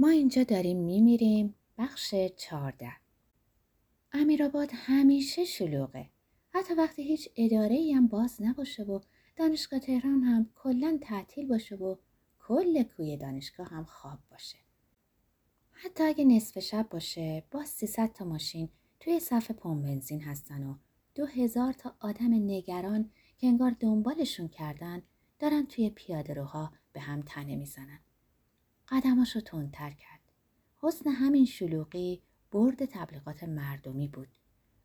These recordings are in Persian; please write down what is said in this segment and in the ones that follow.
ما اینجا داریم میمیریم. بخش چارده امیرآباد همیشه شلوغه. حتی وقتی هیچ اداره ای هم باز نباشه و دانشگاه تهران هم کلا تعطیل باشه و کل کوی دانشگاه هم خواب باشه. حتی اگه نصف شب باشه با 300 تا ماشین توی صف پمپ بنزین هستن و دو هزار تا آدم نگران که انگار دنبالشون کردن دارن توی پیاده روها به هم تنه می‌زنن. قدماشو تندتر کرد. حسن همین شلوغی برد تبلیغات مردمی بود.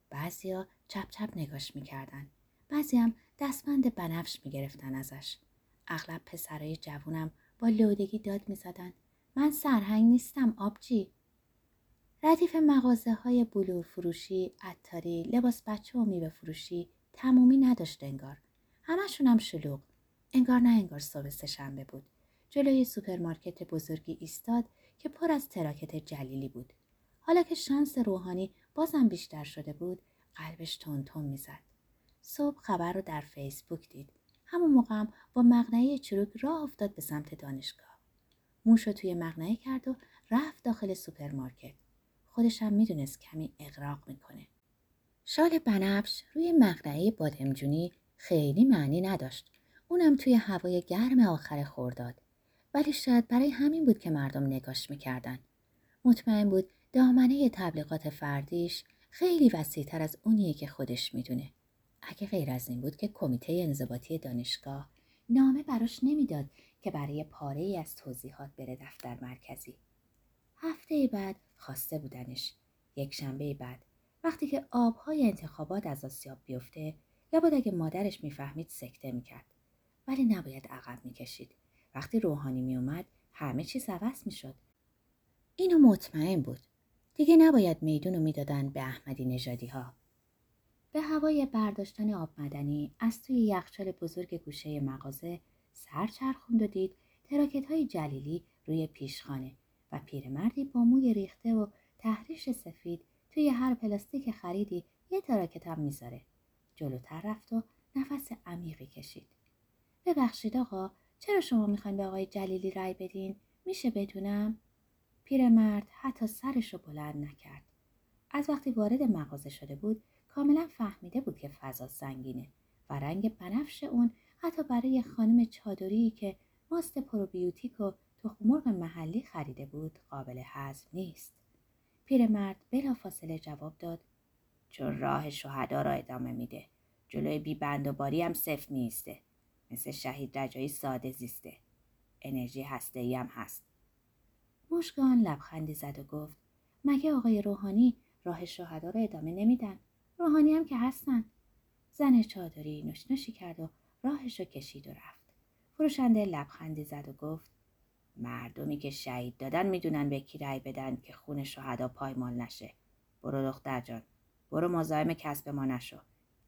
بعضیا چپ چپ نگاش می‌کردن. بعضی هم دستبند بنفش می‌گرفتن ازش. اغلب پسرای جوونم با لودگی داد می‌زدن. من سرهنگ نیستم آبجی. ردیف مغازه های بلور فروشی، عطاری، لباس بچه و میوه فروشی تمومی نداشت انگار. همشون هم شلوغ. انگار نه انگار صبح سهشنبه بود. جلوی سوپرمارکت بزرگی ایستاد که پر از تراکت جلیلی بود. حالا که شانس روحانی بازم بیشتر شده بود، قلبش تند تند می‌زد. صبح خبر رو در فیسبوک دید. همون موقع هم با مقنعه چروک راه افتاد به سمت دانشگاه. موشو توی مقنعه کرد و رفت داخل سوپرمارکت. خودش هم می‌دونست کمی اغراق می‌کنه. شال بنفش روی مغنعه بادمجونی خیلی معنی نداشت. اونم توی هوای گرم آخر خورداد. ولی شاید برای همین بود که مردم نگاش می‌کردن. مطمئن بود دامنه تبلیغات فردیش خیلی وسیعتر از اونیه که خودش می‌دونه. اگه غیر از این بود که کمیته انضباطی دانشگاه نامه براش نمی‌داد که برای پاره ای از توضیحات بره دفتر مرکزی. هفته بعد خواسته بودنش. یک شنبه بعد وقتی که آبهای انتخابات از آسیاب بیفته لابد اگه مادرش می‌فهمید سکته می‌کرد. ولی نباید عقب می‌کشید. وقتی روحانی میومد همه چیز عوض می‌شد. اینو مطمئن بود. دیگه نباید میدونو می‌دادن به احمدی نژادی ها. به هوای برداشتن آب مدنی از توی یخچال بزرگ گوشه مغازه سر چرخوند و دید تراکت های جلیلی روی پیشخانه و پیرمردی با موی ریخته و ته‌ریش سفید توی هر پلاستیک خریدی یه تراکت هم می‌ذاره. جلوتر رفت و نفس عمیقی کشید. ببخشید آقا چرا شما می‌خواین به آقای جلیلی رأی بدین؟ میشه بدونم؟ پیرمرد حتی سرش رو بلند نکرد. از وقتی وارد مغازه شده بود کاملا فهمیده بود که فضا سنگینه و رنگ بنفش اون حتی برای خانم چادری که ماست پروبیوتیک و تخم مرغ محلی خریده بود قابل هضم نیست. پیرمرد بلافاصله جواب داد چون راه شهدا را ادامه میده. جلوی بی بند و باری هم صفر نیسته. مثل شهید رجایی ساده زیسته. انرژی هسته ای هم هست. مشگان لبخندی زد و گفت مگه آقای روحانی راه شهدا را ادامه نمیدن؟ روحانی هم که هستن. زن چادری نشنشی کرد و راهش رو کشید و رفت. فروشنده لبخندی زد و گفت مردمی که شهید دادن می‌دونن به کی رأی بدن که خون شهدا پایمال نشه. برو دختر جان. برو مزاحم کسب ما نشو.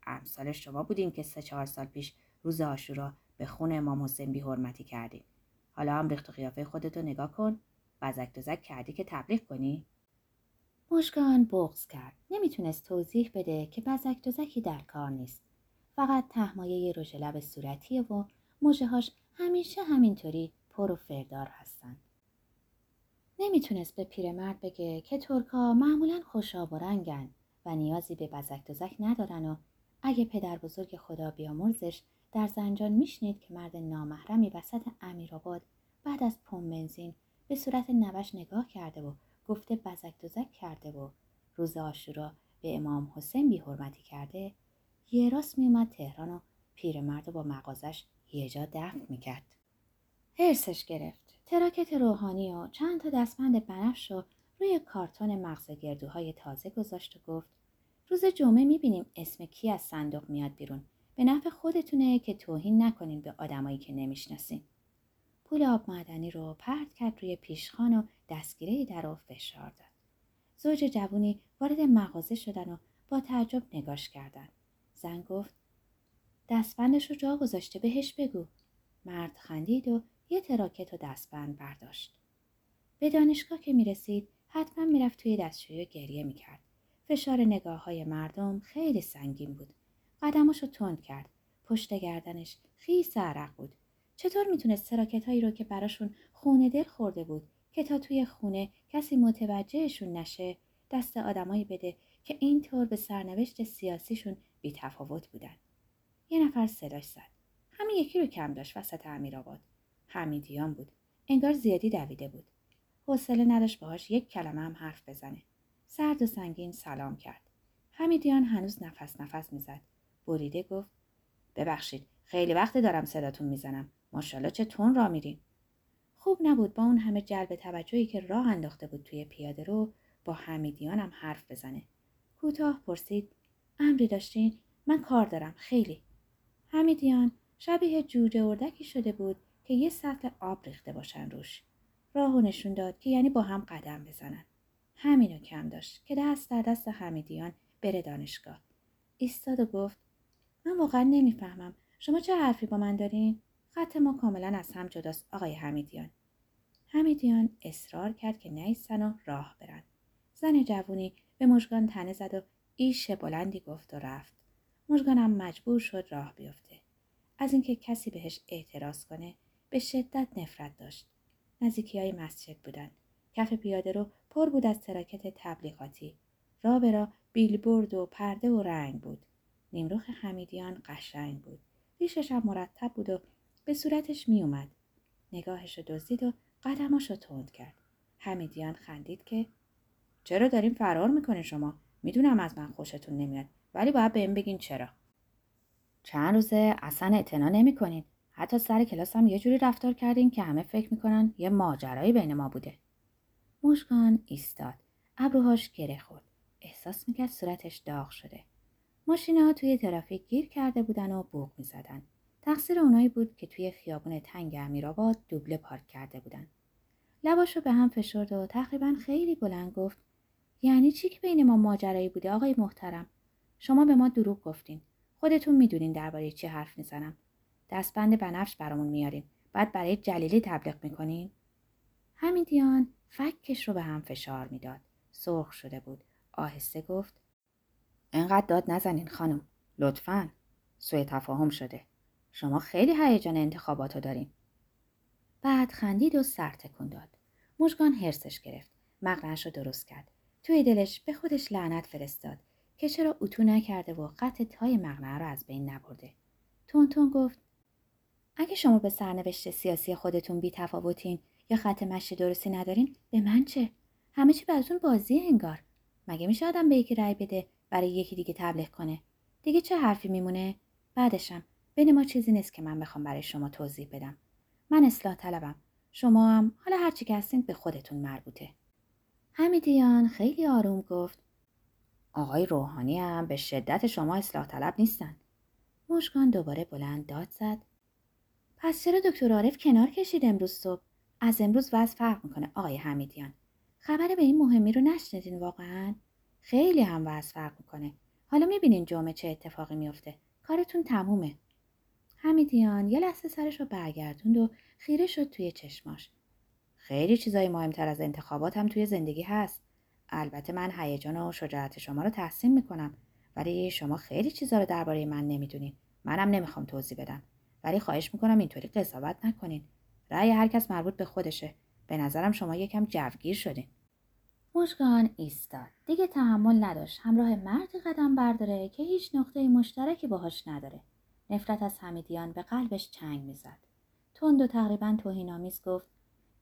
امثال شما بودین که سه چهار سال پیش روز آشورا به خون امام حسین بی حرمتی کردین. حالا هم ریخت و قیافه خودتو نگاه کن. بزک دوزک کردی که تبلیغ کنی؟ مشکان بغز کرد. نمی‌تونست توضیح بده که بزک دوزکی در کار نیست. فقط تهمایه رژ لب صورتیه و موجهاش همیشه همینطوری پر و فردار هستن. نمی‌تونست به پیرمرد بگه که ترکا معمولا خوشاب و رنگن و نیازی به بزک دوزک ندارن و اگه پدر بزرگ خدا بیامرزش در زنجان میشنید که مرد نامحرمی وسط امیرآباد بعد از پم بنزین به صورت نوش نگاه کرده و گفته بزک دوزک کرده و روز آشورا به امام حسین بی حرمتی کرده یه راست میومد تهران و پیرمرد با مغازش یه جا دفن می‌کرد. هرسش گرفت. تراکت روحانی و چند تا دستبند بنفش رو روی کارتون مغز گردوهای تازه گذاشت و گفت روز جمعه می‌بینیم اسم کی از صندوق میاد بیرون. به نفع خودتونه که توهین نکنین به آدمایی که نمی‌شناسین. پول آب معدنی رو پرت کرد روی پیشخان و دستگیره در رو فشار داد. زوج جوونی وارد مغازه شدن و با تعجب نگاش کردن. زن گفت دستبندش رو جا گذاشته بهش بگو. مرد خندید و یه تراکت و دستبند برداشت. به دانشگاه که می‌رسید حتما می‌رفت توی دستشویی گریه می‌کرد. فشار نگاه های مردم خیلی سنگین بود. قدمش رو تند کرد. پشت گردنش خیس عرق بود. چطور می‌تونست تراکت هایی رو که براشون خونه دل خورده بود که تا توی خونه کسی متوجهشون نشه دست آدمایی بده که اینطور به سرنوشت سیاسیشون بی تفاوت بودن. یه نفر صداش زد. همین یکی رو کم داشت وسط آباد. حمیدیان بود. انگار زیادی دویده بود. حوصله نداشت باهاش یک کلمه هم حرف بزنه. سرد و سنگین سلام کرد. حمیدیان هنوز نفس نفس می‌زد. بریده گفت ببخشید خیلی وقت دارم صداتون می‌زنم. ماشاءالله چه تون را میرین. خوب نبود با اون همه جلب توجهی که راه انداخته بود توی پیاده رو با حمیدیان هم حرف بزنه. کوتاه پرسید امری داشتین؟ من کار دارم خیلی. حمیدیان شبیه جوجه اردکی شده بود که یه سطل آب ریخته باشن روش. راهو نشون داد که یعنی با هم قدم بزنن. همینو کم داشت که دست در دست حمیدیان بره دانشگاه. ایستاد و گفت من واقعا نمی‌فهمم شما چه حرفی با من دارین؟ خط ما کاملا از هم جداست آقای حمیدیان. حمیدیان اصرار کرد که نیستن و راه برن. زن جوونی به مژگان تنه زد و ایش بلندی گفت و رفت. مژگانم مجبور شد راه بیفته. از اینکه کسی بهش اعتراض کنه به شدت نفرت داشت. نزدیکی های مسجد بودن. کف پیاده رو پر بود از تراکت تبلیغاتی. را به را بیلبورد و پرده و رنگ بود. نیمروخ حمیدیان قشنگ بود. ریشش هم مرتب بود و به صورتش می اومد. نگاهش رو دزدید و قدماش رو تند کرد. حمیدیان خندید که چرا داریم فرار می‌کنه شما؟ می‌دونم از من خوشتون نمیاد ولی باید بهم بگین چرا. چند روزه اصلا اعتنا نمی‌کنین. حتی سر کلاس هم یه جوری رفتار کردین که همه فکر می‌کنن یه ماجرایی بین ما بوده. مشکان ایستاد. ابروهاش گره خورد. احساس می‌کرد صورتش داغ شده. ماشینا توی ترافیک گیر کرده بودن و بوق می‌زدن. تقصیر اونایی بود که توی خیابون تنگ امیرآباد دوبله پارک کرده بودن. لباشو به هم فشرد و تقریبا خیلی بلند گفت یعنی چی که بین ما ماجرایی بوده آقای محترم؟ شما به ما دروغ گفتین. خودتون می‌دونین درباره چی حرف می‌زنم. دستبند بنفش برامون میارین. بعد برای جلیلی تبلیغ می‌کنین. دیان فکش رو به هم فشار می‌داد. سرخ شده بود. آهسته گفت انقدر داد نزنین خانم. لطفا. سوء تفاهم شده. شما خیلی هیجان انتخابات رو دارین. بعد خندید و سر تکون داد. مژگان هرسش گرفت. مقنعش رو درست کرد. توی دلش به خودش لعنت فرستاد که چرا اتو نکرده و قطع تای مقنعه رو از بین نبرده. تون گفت اگه شما به سرنوشت سیاسی خودتون بی تفاوتین یا خط مشی درستی ندارین به من چه؟ همه چی براتون بازی انگار. مگه میشه آدم به یکی رأی بده؟ برای یکی دیگه تبلیغ کنه دیگه چه حرفی میمونه بعدشم بین ما چیزی نیست که من بخوام برای شما توضیح بدم من اصلاح طلبم شما هم حالا هرچی که هستین به خودتون مربوطه حمیدیان خیلی آروم گفت آقای روحانی هم به شدت شما اصلاح طلب نیستن. مشکان دوباره بلند داد زد. پس چرا دکتر عارف کنار کشید امروز صبح؟ از امروز وضع فرق می‌کنه آقای حمیدیان. خبر به این مهمی رو نشنیدین واقعا؟ خیلی هم وضع فرق می‌کنه. حالا می‌بینین جمعه چه اتفاقی میفته. کارتون تمومه. حمیدیان یه لحظه سرش رو برگردوند و خیره شد توی چشماش. خیلی چیزای مهمتر از انتخابات هم توی زندگی هست. البته من هیجان و شجاعت شما رو تحسین می‌کنم ولی شما خیلی چیزا رو درباره من نمی‌دونین منم نمی‌خوام توضیح بدم ولی خواهش می‌کنم اینطوری قضاوت نکنین رأی هر کس مربوط به خودشه به نظرم شما یکم جوگیر شدین مشگان ایستاد. دیگه تحمل نداشت. همراه مردی قدم برداره که هیچ نقطه مشترکی باهاش نداره. نفرت از حمیدیان به قلبش چنگ می‌زد. تند و تقریبا توهینآمیز گفت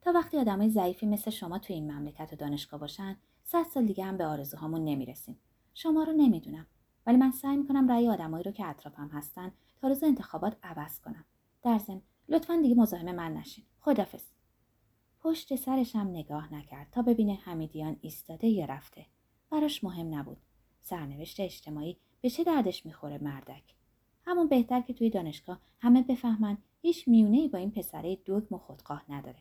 تا وقتی آدمای ضعیفی مثل شما تو این مملکت و دانشگاه باشن صد سال دیگه هم به آرزوهامون نمی‌رسیم. شما رو نمی‌دونم ولی من سعی می‌کنم رأی آدمایی رو که اطرافم هستن تا روز انتخابات عوض کنم. در ضمن لطفا دیگه مزاحم من نشین. خدافظ پشت سرش هم نگاه نکرد تا ببینه حمیدیان ایستاده یا رفته. براش مهم نبود. سرنوشت اجتماعی به چه دردش می‌خوره مردک؟ همون بهتر که توی دانشگاه همه بفهمن هیچ میونه با این پسره دوگم و خودخواه نداره.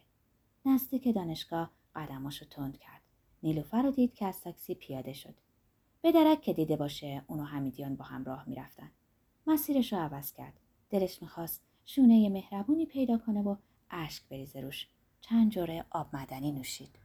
نزدیک دانشگاه قدماشو تند کرد. نیلوفر رو دید که از تاکسی پیاده شد. به درک که دیده باشه اونو حمیدیان با هم راه می‌رفتن. مسیرش رو عوض کرد. دلش می‌خواست شونه مهربونی پیدا کنه و اشک بریزه روش. چند جوره آب مدنی نوشید.